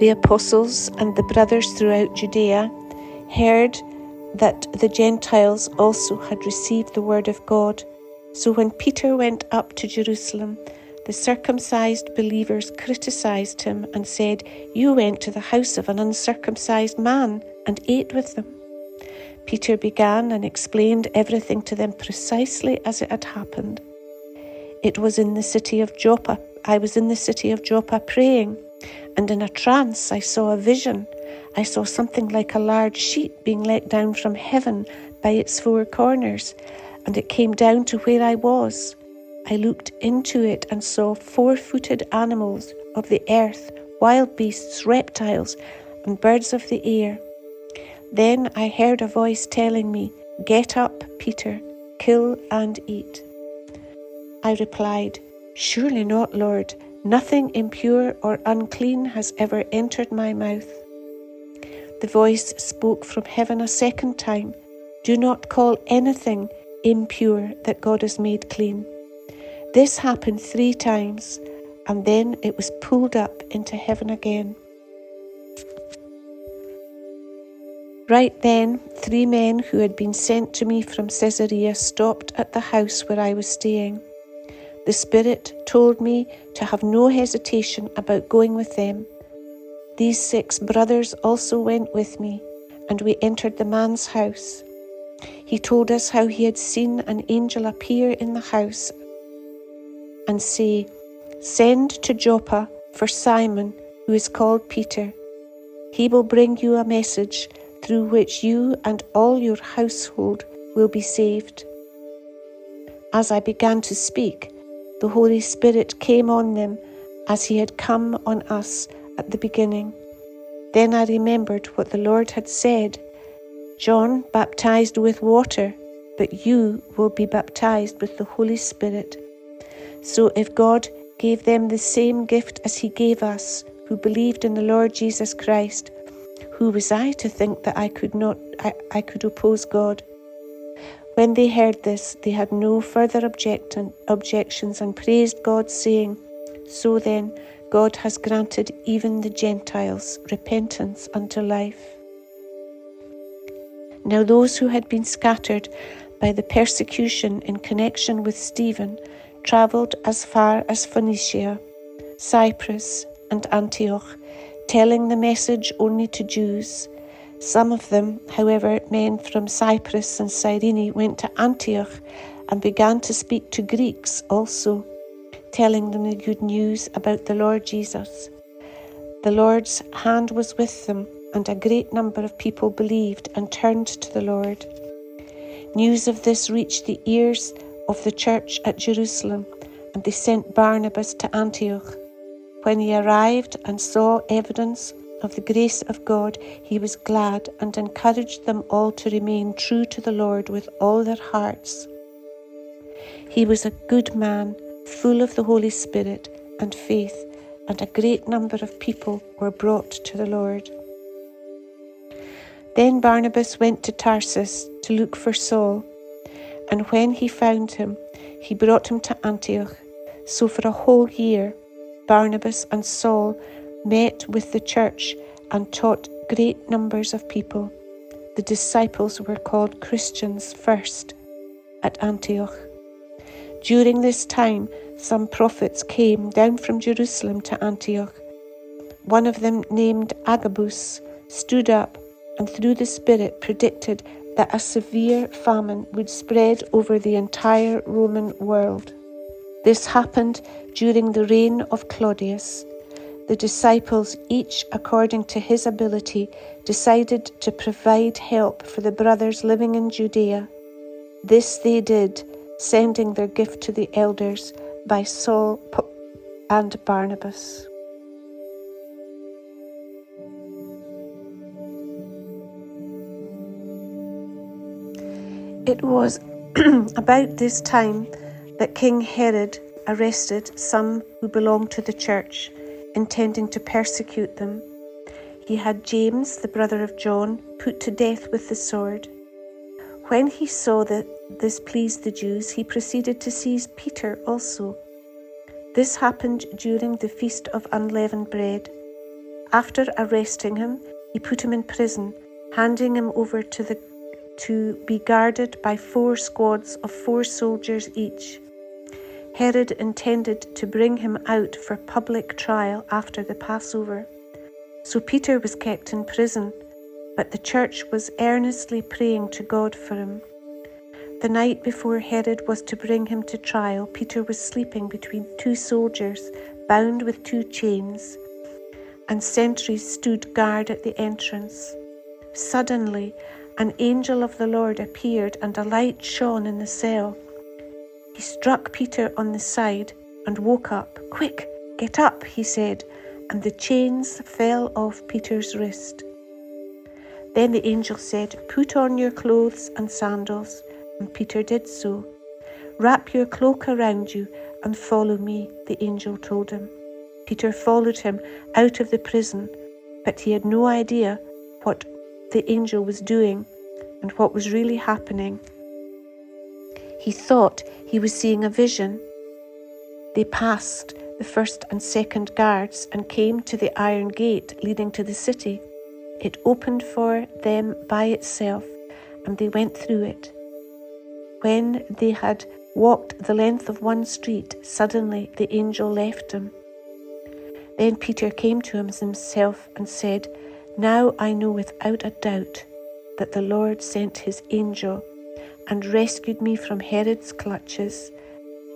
The apostles and the brothers throughout Judea heard that the Gentiles also had received the word of God. So when Peter went up to Jerusalem, the circumcised believers criticized him and said, You went to the house of an uncircumcised man and ate with them. Peter began and explained everything to them precisely as it had happened. It was in the city of Joppa. I was in the city of Joppa praying, and in a trance I saw a vision. I saw something like a large sheet being let down from heaven by its four corners, and it came down to where I was. I looked into it and saw four footed animals of the earth, wild beasts, reptiles, and birds of the air. Then I heard a voice telling me, Get up, Peter, kill and eat. I replied, Surely not, Lord. Nothing impure or unclean has ever entered my mouth. The voice spoke from heaven a second time Do not call anything impure that God has made clean. This happened three times, and then it was pulled up into heaven again. Right then, three men who had been sent to me from Caesarea stopped at the house where I was staying. The Spirit told me to have no hesitation about going with them. These six brothers also went with me, and we entered the man's house. He told us how he had seen an angel appear in the house and say, Send to Joppa for Simon, who is called Peter. He will bring you a message through which you and all your household will be saved. As I began to speak, the Holy Spirit came on them as He had come on us at the beginning. Then I remembered what the Lord had said John baptized with water, but you will be baptized with the Holy Spirit. So if God gave them the same gift as He gave us, who believed in the Lord Jesus Christ, who was I to think that I could not I, I could oppose God? When they heard this, they had no further object, objections and praised God, saying, So then, God has granted even the Gentiles repentance unto life. Now, those who had been scattered by the persecution in connection with Stephen travelled as far as Phoenicia, Cyprus, and Antioch, telling the message only to Jews. Some of them, however, men from Cyprus and Cyrene, went to Antioch and began to speak to Greeks also, telling them the good news about the Lord Jesus. The Lord's hand was with them, and a great number of people believed and turned to the Lord. News of this reached the ears of the church at Jerusalem, and they sent Barnabas to Antioch. When he arrived and saw evidence of the grace of God, he was glad and encouraged them all to remain true to the Lord with all their hearts. He was a good man, full of the Holy Spirit and faith, and a great number of people were brought to the Lord. Then Barnabas went to Tarsus to look for Saul and when he found him, he brought him to Antioch. So for a whole year, Barnabas and Saul met with the church and taught great numbers of people. The disciples were called Christians first at Antioch. During this time, some prophets came down from Jerusalem to Antioch. One of them, named Agabus, stood up and through the Spirit predicted that a severe famine would spread over the entire Roman world. This happened during the reign of Claudius. The disciples, each according to his ability, decided to provide help for the brothers living in Judea. This they did, sending their gift to the elders by Saul and Barnabas. It was about this time that King Herod arrested some who belonged to the church, intending to persecute them. He had James, the brother of John, put to death with the sword. When he saw that this pleased the Jews, he proceeded to seize Peter also. This happened during the feast of unleavened bread. After arresting him, he put him in prison, handing him over to, the, to be guarded by four squads of four soldiers each. Herod intended to bring him out for public trial after the Passover. So Peter was kept in prison, but the church was earnestly praying to God for him. The night before Herod was to bring him to trial, Peter was sleeping between two soldiers, bound with two chains, and sentries stood guard at the entrance. Suddenly, an angel of the Lord appeared, and a light shone in the cell. He struck Peter on the side and woke up. Quick, get up, he said, and the chains fell off Peter's wrist. Then the angel said, Put on your clothes and sandals, and Peter did so. Wrap your cloak around you and follow me, the angel told him. Peter followed him out of the prison, but he had no idea what the angel was doing and what was really happening. He thought he was seeing a vision. They passed the first and second guards and came to the iron gate leading to the city. It opened for them by itself, and they went through it. When they had walked the length of one street, suddenly the angel left him. Then Peter came to himself and said, Now I know without a doubt that the Lord sent his angel and rescued me from Herod's clutches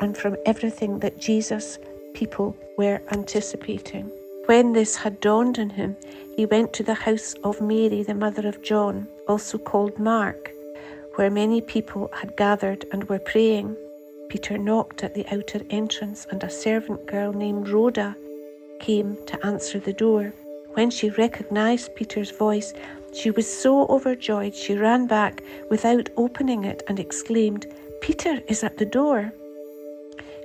and from everything that Jesus' people were anticipating. When this had dawned on him, he went to the house of Mary, the mother of John, also called Mark, where many people had gathered and were praying. Peter knocked at the outer entrance, and a servant girl named Rhoda came to answer the door. When she recognized Peter's voice, she was so overjoyed she ran back without opening it and exclaimed, Peter is at the door.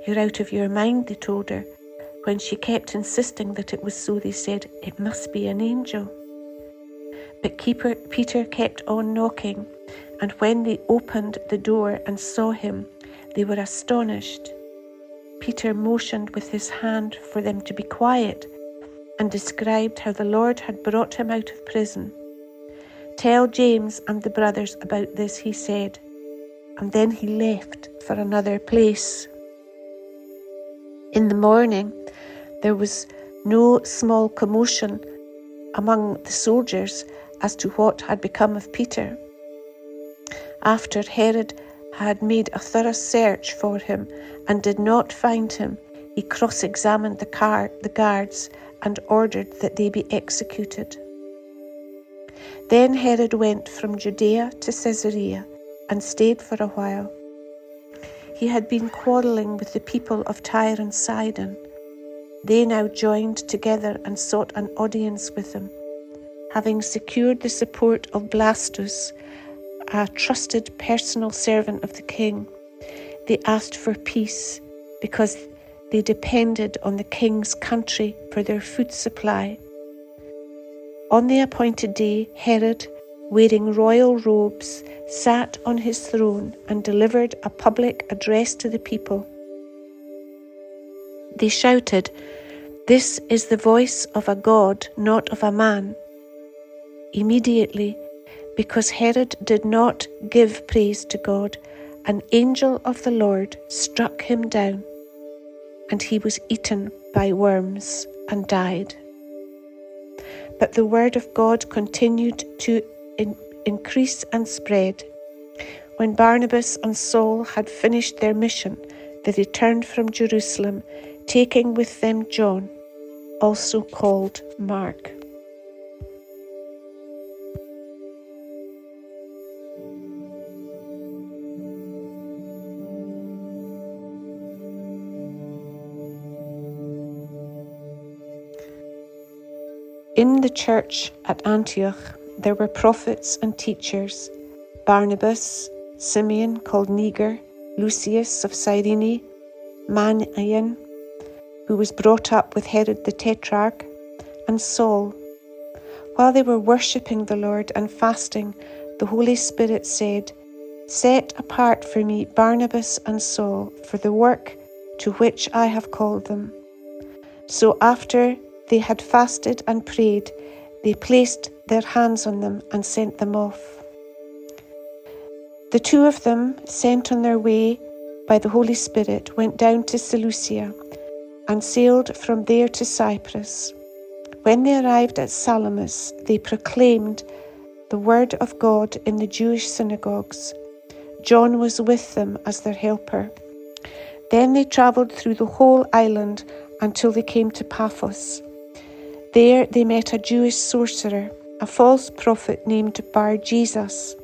You're out of your mind, they told her. When she kept insisting that it was so, they said, It must be an angel. But Keeper, Peter kept on knocking, and when they opened the door and saw him, they were astonished. Peter motioned with his hand for them to be quiet and described how the Lord had brought him out of prison. Tell James and the brothers about this, he said, and then he left for another place. In the morning, there was no small commotion among the soldiers as to what had become of Peter. After Herod had made a thorough search for him and did not find him, he cross examined the, car- the guards and ordered that they be executed. Then Herod went from Judea to Caesarea and stayed for a while. He had been quarrelling with the people of Tyre and Sidon. They now joined together and sought an audience with him. Having secured the support of Blastus, a trusted personal servant of the king, they asked for peace because they depended on the king's country for their food supply. On the appointed day, Herod, wearing royal robes, sat on his throne and delivered a public address to the people. They shouted, This is the voice of a God, not of a man. Immediately, because Herod did not give praise to God, an angel of the Lord struck him down, and he was eaten by worms and died. But the word of God continued to in- increase and spread. When Barnabas and Saul had finished their mission, they returned from Jerusalem, taking with them John, also called Mark. In the church at Antioch, there were prophets and teachers Barnabas, Simeon called Niger, Lucius of Cyrene, Manaen, who was brought up with Herod the Tetrarch, and Saul. While they were worshipping the Lord and fasting, the Holy Spirit said, Set apart for me Barnabas and Saul for the work to which I have called them. So after they had fasted and prayed, they placed their hands on them and sent them off. The two of them, sent on their way by the Holy Spirit, went down to Seleucia and sailed from there to Cyprus. When they arrived at Salamis, they proclaimed the word of God in the Jewish synagogues. John was with them as their helper. Then they travelled through the whole island until they came to Paphos. There they met a Jewish sorcerer, a false prophet named Bar Jesus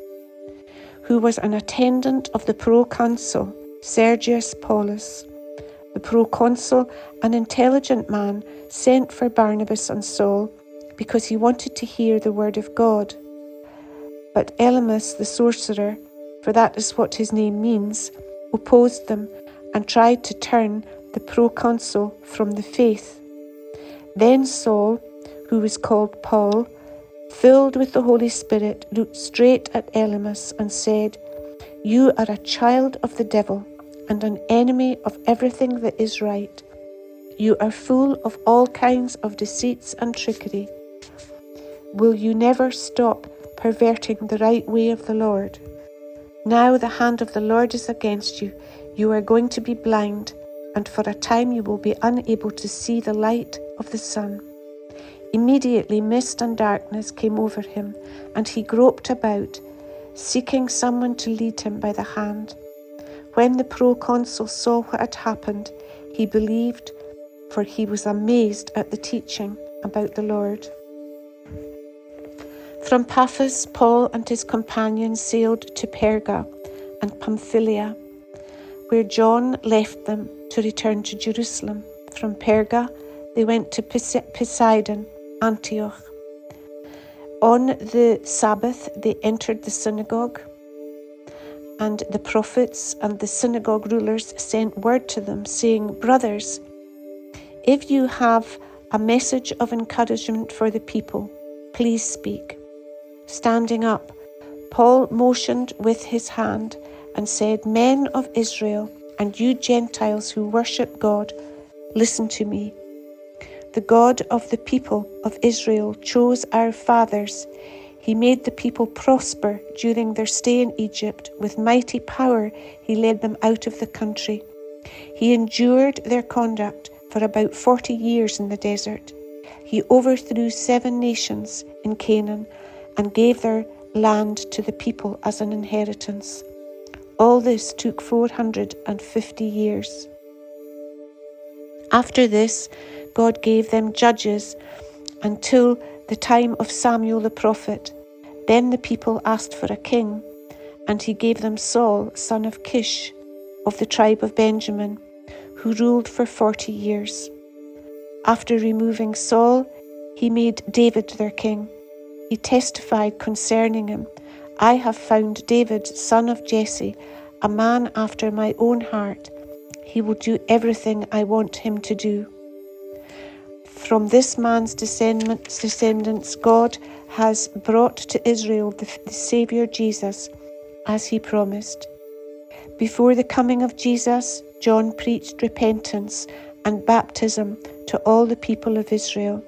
who was an attendant of the proconsul Sergius Paulus. The proconsul, an intelligent man, sent for Barnabas and Saul because he wanted to hear the word of God. But Elymas the sorcerer, for that is what his name means, opposed them and tried to turn the proconsul from the faith. Then Saul, who was called Paul, filled with the Holy Spirit, looked straight at Elymas and said, You are a child of the devil and an enemy of everything that is right. You are full of all kinds of deceits and trickery. Will you never stop perverting the right way of the Lord? Now the hand of the Lord is against you. You are going to be blind, and for a time you will be unable to see the light of the sun. Immediately mist and darkness came over him, and he groped about, seeking someone to lead him by the hand. When the proconsul saw what had happened, he believed, for he was amazed at the teaching about the Lord. From Paphos, Paul and his companions sailed to Perga and Pamphylia, where John left them to return to Jerusalem. From Perga, they went to Pisidian Antioch. On the Sabbath, they entered the synagogue, and the prophets and the synagogue rulers sent word to them, saying, Brothers, if you have a message of encouragement for the people, please speak. Standing up, Paul motioned with his hand and said, Men of Israel, and you Gentiles who worship God, listen to me the God of the people of Israel chose our fathers. He made the people prosper during their stay in Egypt. With mighty power, he led them out of the country. He endured their conduct for about forty years in the desert. He overthrew seven nations in Canaan and gave their land to the people as an inheritance. All this took 450 years. After this, God gave them judges until the time of Samuel the prophet. Then the people asked for a king, and he gave them Saul, son of Kish, of the tribe of Benjamin, who ruled for forty years. After removing Saul, he made David their king. He testified concerning him I have found David, son of Jesse, a man after my own heart. He will do everything I want him to do. From this man's descendants, God has brought to Israel the, Saviour Jesus, as he promised. Before the coming of Jesus, John preached repentance and baptism to all the people of Israel.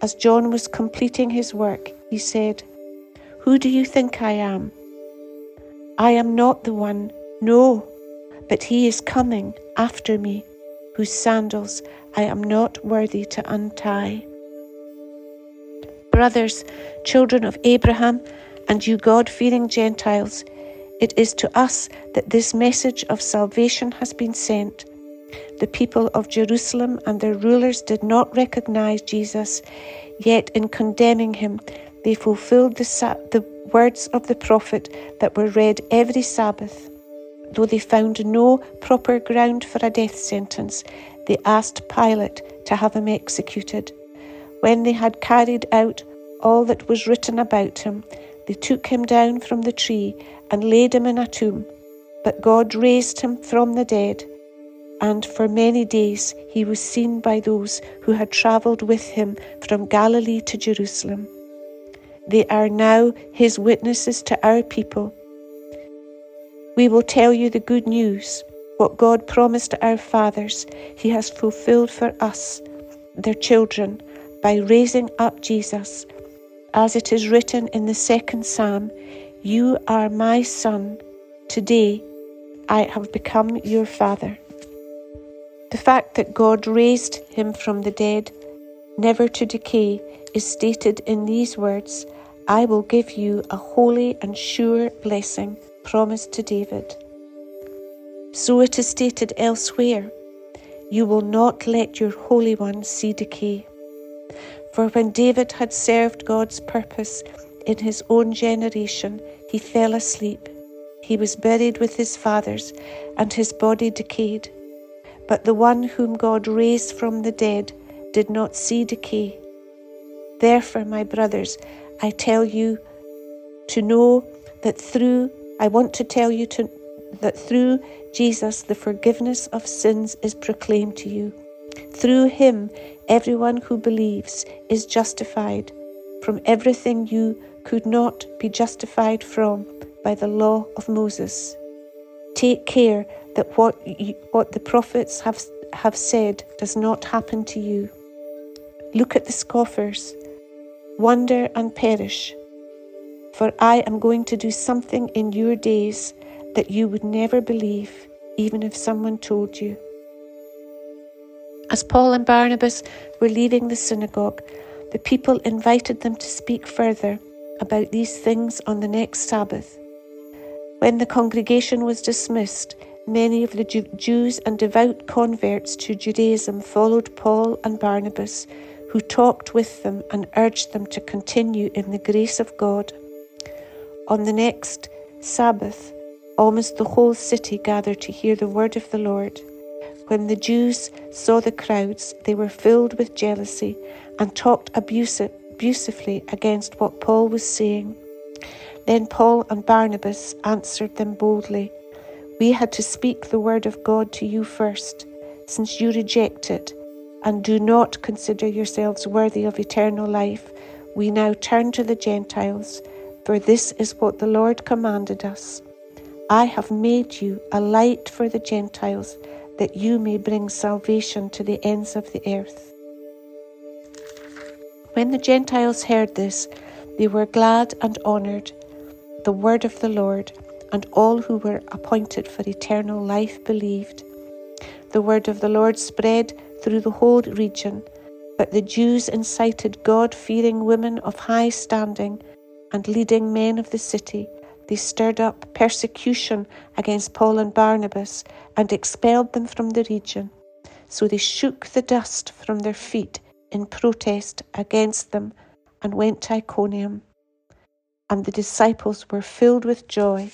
As John was completing his work, he said, Who do you think I am? I am not the one, no, but he is coming after me whose sandals I am not worthy to untie. Brothers, children of Abraham, and you God fearing Gentiles, it is to us that this message of salvation has been sent. The people of Jerusalem and their rulers did not recognize Jesus, yet in condemning him, they fulfilled the, the words of the prophet that were read every Sabbath. Though they found no proper ground for a death sentence, they asked Pilate to have him executed. When they had carried out all that was written about him, they took him down from the tree and laid him in a tomb. But God raised him from the dead, and for many days he was seen by those who had travelled with him from Galilee to Jerusalem. They are now his witnesses to our people we will tell you the good news. What God promised our fathers, He has fulfilled for us, their children, by raising up Jesus. As it is written in the second psalm, You are my son. Today I have become your father. The fact that God raised him from the dead, never to decay, is stated in these words I will give you a holy and sure blessing promised to David. So it is stated elsewhere You will not let your Holy One see decay. For when David had served God's purpose in his own generation, he fell asleep. He was buried with his fathers, and his body decayed. But the one whom God raised from the dead did not see decay. Therefore, my brothers, I tell you to know that through, I want to tell you to, that through Jesus the forgiveness of sins is proclaimed to you. Through him, everyone who believes is justified from everything you could not be justified from by the law of Moses. Take care that what, you, what the prophets have, have said does not happen to you. Look at the scoffers, wonder and perish, for I am going to do something in your days that you would never believe, even if someone told you. As Paul and Barnabas were leaving the synagogue, the people invited them to speak further about these things on the next Sabbath. When the congregation was dismissed, many of the Jews and devout converts to Judaism followed Paul and Barnabas, who talked with them and urged them to continue in the grace of God. On the next Sabbath, almost the whole city gathered to hear the word of the Lord. When the Jews saw the crowds, they were filled with jealousy and talked abusively against what Paul was saying. Then Paul and Barnabas answered them boldly We had to speak the word of God to you first, since you reject it and do not consider yourselves worthy of eternal life. We now turn to the Gentiles, for this is what the Lord commanded us. I have made you a light for the Gentiles that you may bring salvation to the ends of the earth. When the Gentiles heard this, they were glad and honoured the word of the Lord, and all who were appointed for eternal life believed. The word of the Lord spread through the whole region, but the Jews incited God fearing women of high standing and leading men of the city they stirred up persecution against Paul and Barnabas and expelled them from the region. So they shook the dust from their feet in protest against them and went to Iconium. And the disciples were filled with joy